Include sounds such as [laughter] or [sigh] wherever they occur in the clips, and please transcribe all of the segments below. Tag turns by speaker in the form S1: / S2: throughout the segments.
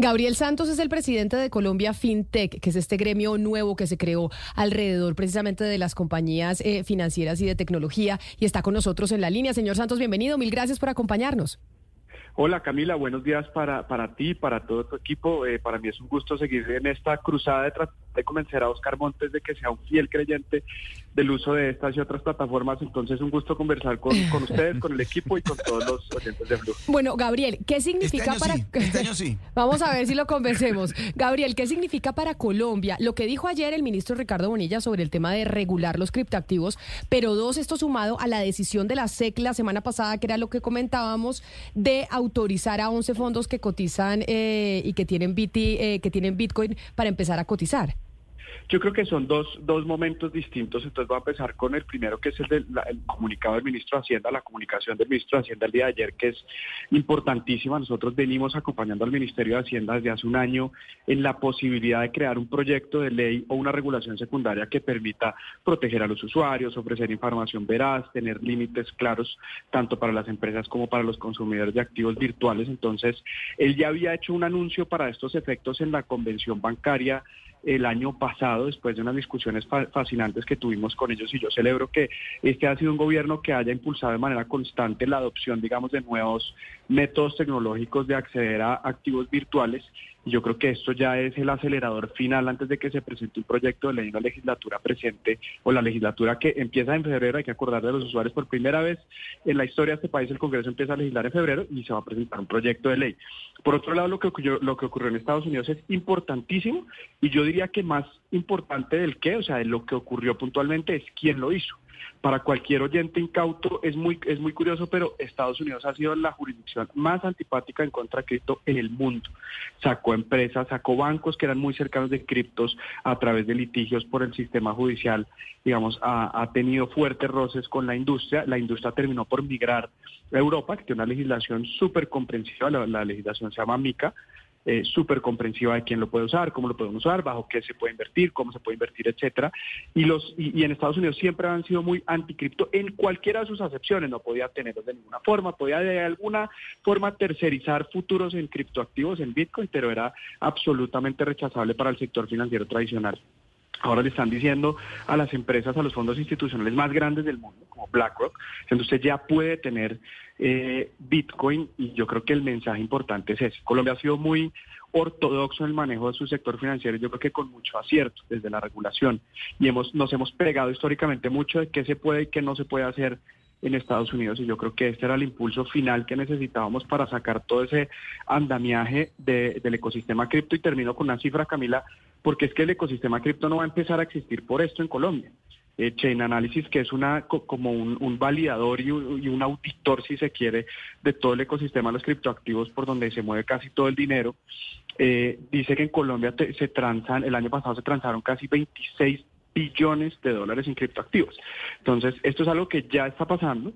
S1: Gabriel Santos es el presidente de Colombia FinTech, que es este gremio nuevo que se creó alrededor precisamente de las compañías eh, financieras y de tecnología y está con nosotros en la línea. Señor Santos, bienvenido. Mil gracias por acompañarnos.
S2: Hola Camila, buenos días para, para ti, para todo tu equipo. Eh, para mí es un gusto seguir en esta cruzada de tratar de convencer a Oscar Montes de que sea un fiel creyente del uso de estas y otras plataformas. Entonces, un gusto conversar con, con ustedes, con el equipo y con todos los oyentes de Blue.
S1: Bueno, Gabriel, ¿qué significa
S3: Este
S1: para...
S3: año sí, este año sí. [laughs]
S1: Vamos a ver si lo convencemos. Gabriel, ¿qué significa para Colombia lo que dijo ayer el ministro Ricardo Bonilla sobre el tema de regular los criptoactivos? Pero dos, esto sumado a la decisión de la SEC la semana pasada, que era lo que comentábamos, de autorizar a 11 fondos que cotizan eh, y que tienen, BT, eh, que tienen Bitcoin para empezar a cotizar.
S2: Yo creo que son dos, dos momentos distintos, entonces voy a empezar con el primero, que es el del el comunicado del ministro de Hacienda, la comunicación del ministro de Hacienda el día de ayer, que es importantísima. Nosotros venimos acompañando al Ministerio de Hacienda desde hace un año en la posibilidad de crear un proyecto de ley o una regulación secundaria que permita proteger a los usuarios, ofrecer información veraz, tener límites claros tanto para las empresas como para los consumidores de activos virtuales. Entonces, él ya había hecho un anuncio para estos efectos en la convención bancaria el año pasado, después de unas discusiones fa- fascinantes que tuvimos con ellos, y yo celebro que este ha sido un gobierno que haya impulsado de manera constante la adopción, digamos, de nuevos métodos tecnológicos de acceder a activos virtuales. Y yo creo que esto ya es el acelerador final antes de que se presente un proyecto de ley en la legislatura presente o la legislatura que empieza en febrero. Hay que acordar de los usuarios por primera vez en la historia de este país. El Congreso empieza a legislar en febrero y se va a presentar un proyecto de ley. Por otro lado, lo que lo que ocurrió en Estados Unidos es importantísimo y yo diría que más importante del qué, o sea, de lo que ocurrió puntualmente es quién lo hizo. Para cualquier oyente incauto es muy, es muy curioso, pero Estados Unidos ha sido la jurisdicción más antipática en contra de cripto en el mundo. Sacó empresas, sacó bancos que eran muy cercanos de criptos a través de litigios por el sistema judicial. Digamos, ha, tenido fuertes roces con la industria. La industria terminó por migrar a Europa, que tiene una legislación súper comprensiva. La legislación se llama MICA eh, súper comprensiva de quién lo puede usar, cómo lo pueden usar, bajo qué se puede invertir, cómo se puede invertir, etcétera. Y los y, y en Estados Unidos siempre han sido muy anticripto en cualquiera de sus acepciones, no podía tenerlos de ninguna forma, podía de alguna forma tercerizar futuros en criptoactivos en Bitcoin, pero era absolutamente rechazable para el sector financiero tradicional. Ahora le están diciendo a las empresas, a los fondos institucionales más grandes del mundo, como BlackRock, que usted ya puede tener eh, Bitcoin y yo creo que el mensaje importante es ese. Colombia ha sido muy ortodoxo en el manejo de su sector financiero, yo creo que con mucho acierto desde la regulación y hemos nos hemos pegado históricamente mucho de qué se puede y qué no se puede hacer en Estados Unidos y yo creo que este era el impulso final que necesitábamos para sacar todo ese andamiaje de- del ecosistema cripto y termino con una cifra, Camila, porque es que el ecosistema cripto no va a empezar a existir por esto en Colombia. Eh, Chain Analysis, que es una co- como un, un validador y un, y un auditor, si se quiere, de todo el ecosistema de los criptoactivos por donde se mueve casi todo el dinero, eh, dice que en Colombia te- se transan, el año pasado se transaron casi 26 billones de dólares en criptoactivos. Entonces, esto es algo que ya está pasando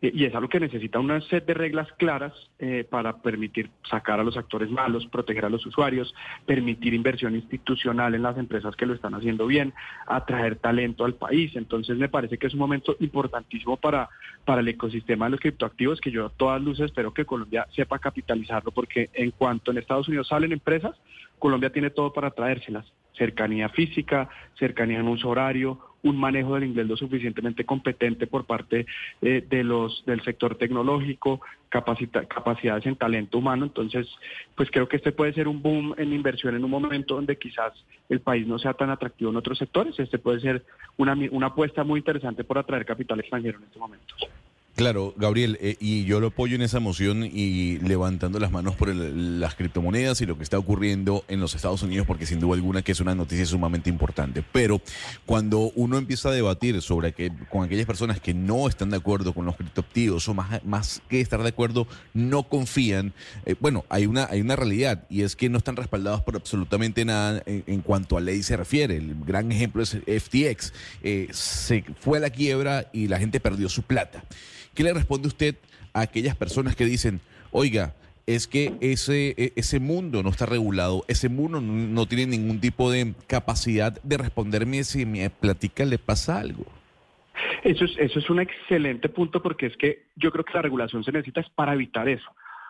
S2: eh, y es algo que necesita una set de reglas claras eh, para permitir sacar a los actores malos, proteger a los usuarios, permitir inversión institucional en las empresas que lo están haciendo bien, atraer talento al país. Entonces, me parece que es un momento importantísimo para, para el ecosistema de los criptoactivos que yo a todas luces espero que Colombia sepa capitalizarlo porque en cuanto en Estados Unidos salen empresas, Colombia tiene todo para traérselas cercanía física, cercanía en uso horario, un manejo del inglés lo suficientemente competente por parte eh, de los del sector tecnológico, capacita- capacidades en talento humano. Entonces, pues creo que este puede ser un boom en inversión en un momento donde quizás el país no sea tan atractivo en otros sectores. Este puede ser una, una apuesta muy interesante por atraer capital extranjero en este momento.
S3: Claro, Gabriel, eh, y yo lo apoyo en esa moción y levantando las manos por el- las criptomonedas y lo que está ocurriendo en los Estados Unidos, porque sin duda alguna que es una noticia sumamente importante. Pero cuando uno empieza a debatir sobre que con aquellas personas que no están de acuerdo con los criptoactivos o más, más que estar de acuerdo, no confían, eh, bueno, hay una, hay una realidad y es que no están respaldados por absolutamente nada en, cuanto a ley se refiere. El gran ejemplo es FTX. Eh, se fue a la quiebra y la gente perdió su plata. ¿Qué le responde usted a aquellas personas que dicen, oiga, es que ese, e- ese mundo no está regulado, ese mundo no, tiene ningún tipo de capacidad de responderme si mi platica le pasa algo?
S2: Eso es, eso es un excelente punto porque es que yo creo que la regulación se necesita es para evitar eso.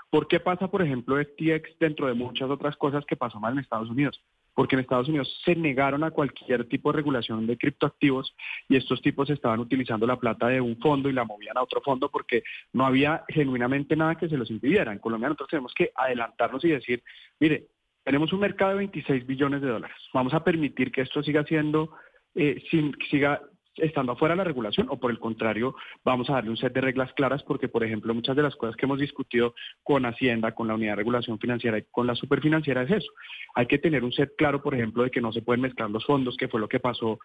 S2: ¿Por qué pasa, por ejemplo, FTX dentro de muchas otras cosas que pasó mal en Estados Unidos? Porque en Estados Unidos se negaron a cualquier tipo de regulación de criptoactivos y estos tipos estaban utilizando la plata de un fondo y la movían a otro fondo porque no había genuinamente nada que se los impidiera. En Colombia nosotros tenemos que adelantarnos y decir, mire, tenemos un mercado de 26 billones de dólares. Vamos a permitir que esto siga siendo, eh, sin, siga estando afuera de la regulación o por el contrario vamos a darle un set de reglas claras porque por ejemplo muchas de las cosas que hemos discutido con Hacienda, con la unidad de regulación financiera y con la superfinanciera es eso. Hay que tener un set claro por ejemplo de que no se pueden mezclar los fondos, que fue lo que pasó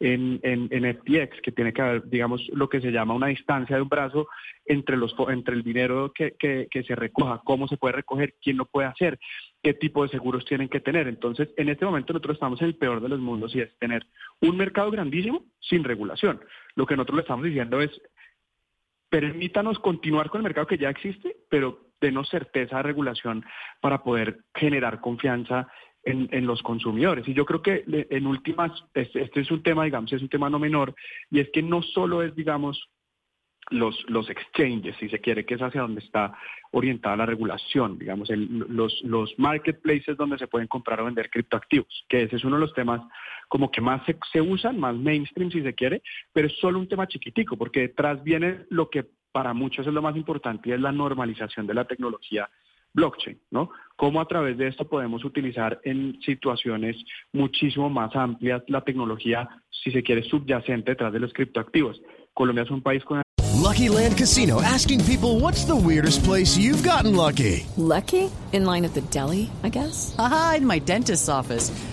S2: en, en, en FTX, que tiene que haber, digamos, lo que se llama una distancia de un brazo entre, los, entre el dinero que, que se recoja, cómo se puede recoger, quién lo puede hacer, qué tipo de seguros tienen que tener. Entonces, en este momento nosotros estamos en el peor de los mundos y es tener un mercado grandísimo sin regulación. Lo que nosotros le estamos diciendo es, permítanos continuar con el mercado que ya existe, pero denos certeza de regulación para poder generar confianza en, en los consumidores. Y yo creo que en últimas, este, este es un tema, digamos, es un tema no menor, y es que no solo es, digamos, los, los exchanges, si se quiere, que es hacia donde está orientada la regulación, digamos, el- los, los marketplaces donde se pueden comprar o vender criptoactivos, que ese es uno de los temas como que más se, se usan, más mainstream si se quiere, pero es solo un tema chiquitico, porque detrás viene lo que para muchos es lo más importante y es la normalización de la tecnología blockchain, ¿no? Cómo a través de esto podemos utilizar en situaciones muchísimo más amplias la tecnología, si se quiere, subyacente detrás de los criptoactivos. Colombia es un país con
S4: Lucky Land Casino asking people what's the weirdest place you've gotten lucky?
S5: Lucky? In line at the deli, I guess?
S6: Aha, in my dentist's office.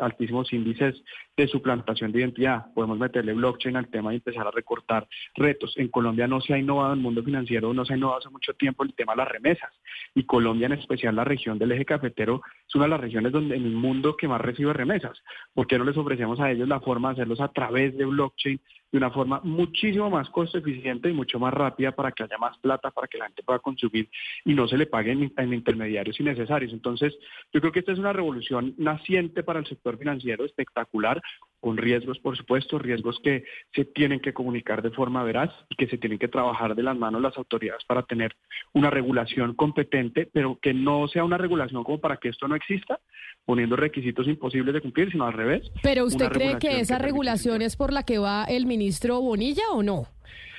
S2: Altísimos índices de suplantación de identidad. Podemos meterle blockchain al tema y empezar a recortar retos. En Colombia no se ha innovado en el mundo financiero, no se ha innovado hace mucho tiempo el tema de las remesas. Y Colombia, en especial la región del eje cafetero, es una de las regiones donde en el mundo que más recibe remesas. ¿Por qué no les ofrecemos a ellos la forma de hacerlos a través de blockchain de una forma muchísimo más costo eficiente y mucho más rápida para que haya más plata, para que la gente pueda consumir y no se le paguen en intermediarios innecesarios. Entonces, yo creo que esta es una revolución naciente para el sector financiero, espectacular, con riesgos, por supuesto, riesgos que se tienen que comunicar de forma veraz y que se tienen que trabajar de las manos las autoridades para tener una regulación competente, pero que no sea una regulación como para que esto no exista, poniendo requisitos imposibles de cumplir, sino al revés.
S1: Pero ¿usted cree que esa regulación es por la que va el ministro Bonilla o no?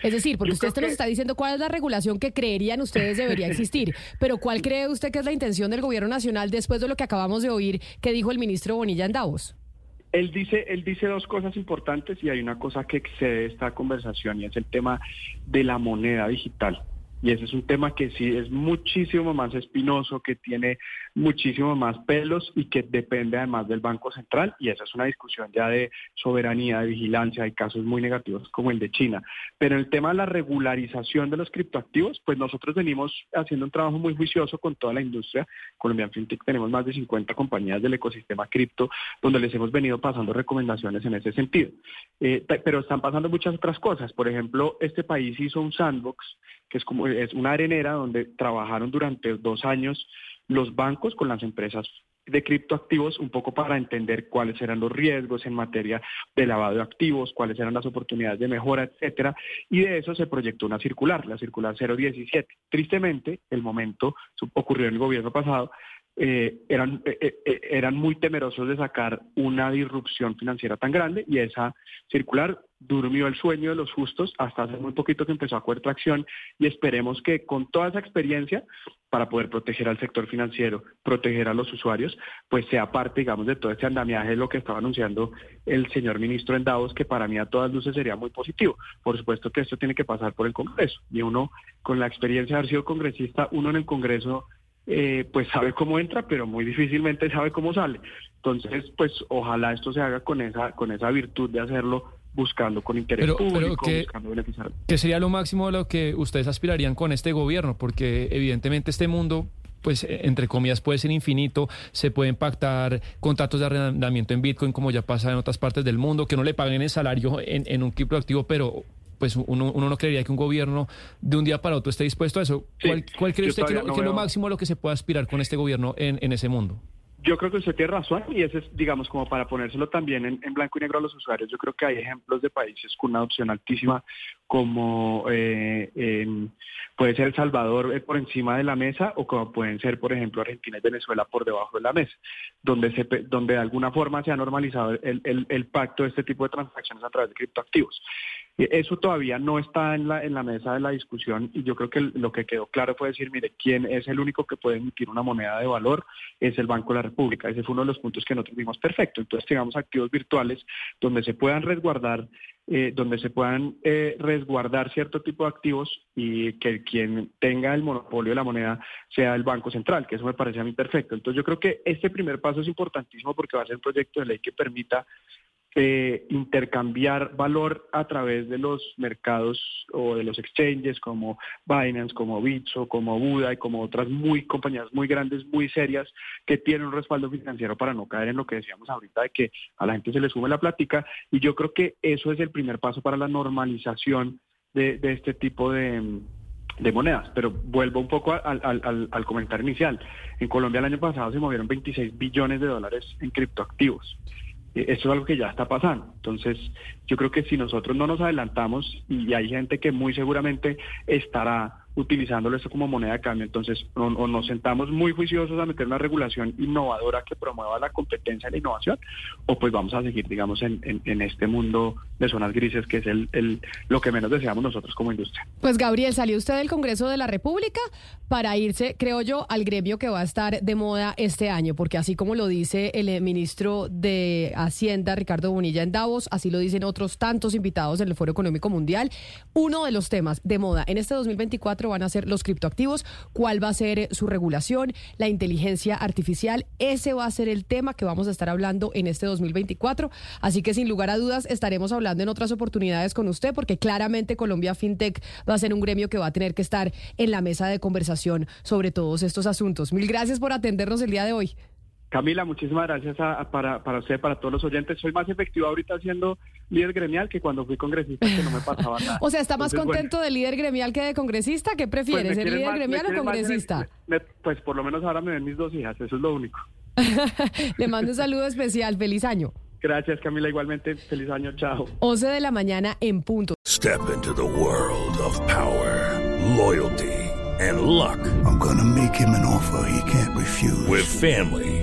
S1: Es decir, porque
S2: Yo
S1: usted nos
S2: que-
S1: está diciendo cuál es la regulación que creerían ustedes debería existir, [laughs] pero ¿cuál cree usted que es la intención del gobierno nacional después de lo que acabamos de oír que dijo el ministro Bonilla en Davos?
S2: Él dice, él dice dos cosas importantes y hay una cosa que excede esta conversación y es el tema de la moneda digital. Y ese es un tema que sí es muchísimo más espinoso, que tiene muchísimo más pelos y que depende además del Banco Central. Y esa es una discusión ya de soberanía, de vigilancia. Hay casos muy negativos como el de China. Pero el tema de la regularización de los criptoactivos, pues nosotros venimos haciendo un trabajo muy juicioso con toda la industria. Colombian FinTech tenemos más de 50 compañías del ecosistema cripto donde les hemos venido pasando recomendaciones en ese sentido. Eh, pe- pero están pasando muchas otras cosas. Por ejemplo, este país hizo un sandbox, que es como es una arenera donde trabajaron durante dos años los bancos con las empresas de criptoactivos un poco para entender cuáles eran los riesgos en materia de lavado de activos, cuáles eran las oportunidades de mejora, etcétera, y de eso se proyectó una circular, la circular 017. Tristemente, el momento ocurrió en el gobierno pasado, eh, eran, eh, eh, eran muy temerosos de sacar una disrupción financiera tan grande y esa circular durmió el sueño de los justos hasta hace muy poquito que empezó a coger tracción y esperemos que con toda esa experiencia para poder proteger al sector financiero, proteger a los usuarios, pues sea parte, digamos, de todo este andamiaje de lo que estaba anunciando el señor ministro en Davos, que para mí a todas luces sería muy positivo. Por supuesto que esto tiene que pasar por el Congreso y uno, con la experiencia de haber sido congresista, uno en el Congreso eh, pues sabe cómo entra, pero muy difícilmente sabe cómo sale. Entonces, pues ojalá esto se haga con esa, con esa virtud de hacerlo buscando con interés público,
S7: que,
S2: buscando beneficiar.
S7: ¿Qué sería lo máximo de lo que ustedes aspirarían con este gobierno? Porque evidentemente este mundo pues entre comillas puede ser infinito, se pueden pactar contratos de arrendamiento en Bitcoin como ya pasa en otras partes del mundo, que no le paguen el salario en, en un criptoactivo, pero pues uno, uno no creería que un gobierno de un día para otro esté dispuesto a eso. ¿Cuál, cuál cree usted que, lo, que lo máximo a lo que se puede aspirar con este gobierno en, en ese mundo?
S2: Yo creo que usted tiene razón y ese es, digamos, como para ponérselo también en, en, blanco y negro a los usuarios. Yo creo que hay ejemplos de países con una adopción altísima, como eh, en, puede ser El Salvador eh, por encima de la mesa o como pueden ser, por ejemplo, Argentina y Venezuela por debajo de la mesa, donde, se, donde de alguna forma se ha normalizado el, el, el pacto de este tipo de transacciones a través de criptoactivos. Eso todavía no está en la, en la mesa de la discusión y yo creo que lo que quedó claro fue decir, mire, quién es el único que puede emitir una moneda de valor es el Banco de la República. Ese fue uno de los puntos que nosotros vimos perfecto. Entonces tengamos activos virtuales donde se puedan resguardar eh, donde se puedan eh, resguardar cierto tipo de activos y que quien tenga el monopolio de la moneda sea el Banco Central, que eso me parece a mí perfecto. Entonces yo creo que este primer paso es importantísimo porque va a ser un proyecto de ley que permita eh, intercambiar valor a través de los mercados o de los exchanges como Binance, como Bitso, como Buda y como otras muy compañías muy grandes, muy serias que tienen un respaldo financiero para no caer en lo que decíamos ahorita de que a la gente se le sume la plática y yo creo que eso es el primer paso para la normalización de, este tipo de de monedas, pero vuelvo un poco al, al, al, comentario inicial. En Colombia el año pasado se movieron 26 billones de dólares en criptoactivos. Eh, eso es algo que ya está pasando. Entonces, yo creo que si nosotros no nos adelantamos y hay gente que muy seguramente estará utilizándolo esto como moneda de cambio. Entonces, o, nos sentamos muy juiciosos a meter una regulación innovadora que promueva la competencia y la innovación, o pues vamos a seguir, digamos, en, este mundo de zonas grises, que es el, el, lo que menos deseamos nosotros como industria.
S1: Pues, Gabriel, salió usted del Congreso de la República para irse, creo yo, al gremio que va a estar de moda este año, porque así como lo dice el eh, ministro de Hacienda, Ricardo Bonilla, en Davos, así lo dicen otros tantos invitados en el Foro Económico Mundial, uno de los temas de moda en este 2024 van a ser los criptoactivos, cuál va a ser su regulación, la inteligencia artificial. Ese va a ser el tema que vamos a estar hablando en este 2024. Así que sin lugar a dudas estaremos hablando en otras oportunidades con usted porque claramente Colombia FinTech va a ser un gremio que va a tener que estar en la mesa de conversación sobre todos estos asuntos. Mil gracias por atendernos el día de hoy.
S2: Camila, muchísimas gracias para, para usted, para todos los oyentes. Soy más efectivo ahorita siendo líder gremial que cuando fui congresista, que no me pasaba nada. [laughs]
S1: o sea, ¿está más contento de líder gremial que de congresista? ¿Qué prefiere, pues ser líder gremial o congresista?
S2: pues por lo menos ahora me ven mis dos hijas, eso es lo único. [laughs]
S1: Le mando un saludo especial, feliz año.
S2: Gracias, Camila, igualmente, feliz año, chao.
S1: 11 de la mañana en punto.
S8: Step into the world of power, loyalty. and luck.
S9: I'm gonna make him an offer he can't refuse.
S8: With family,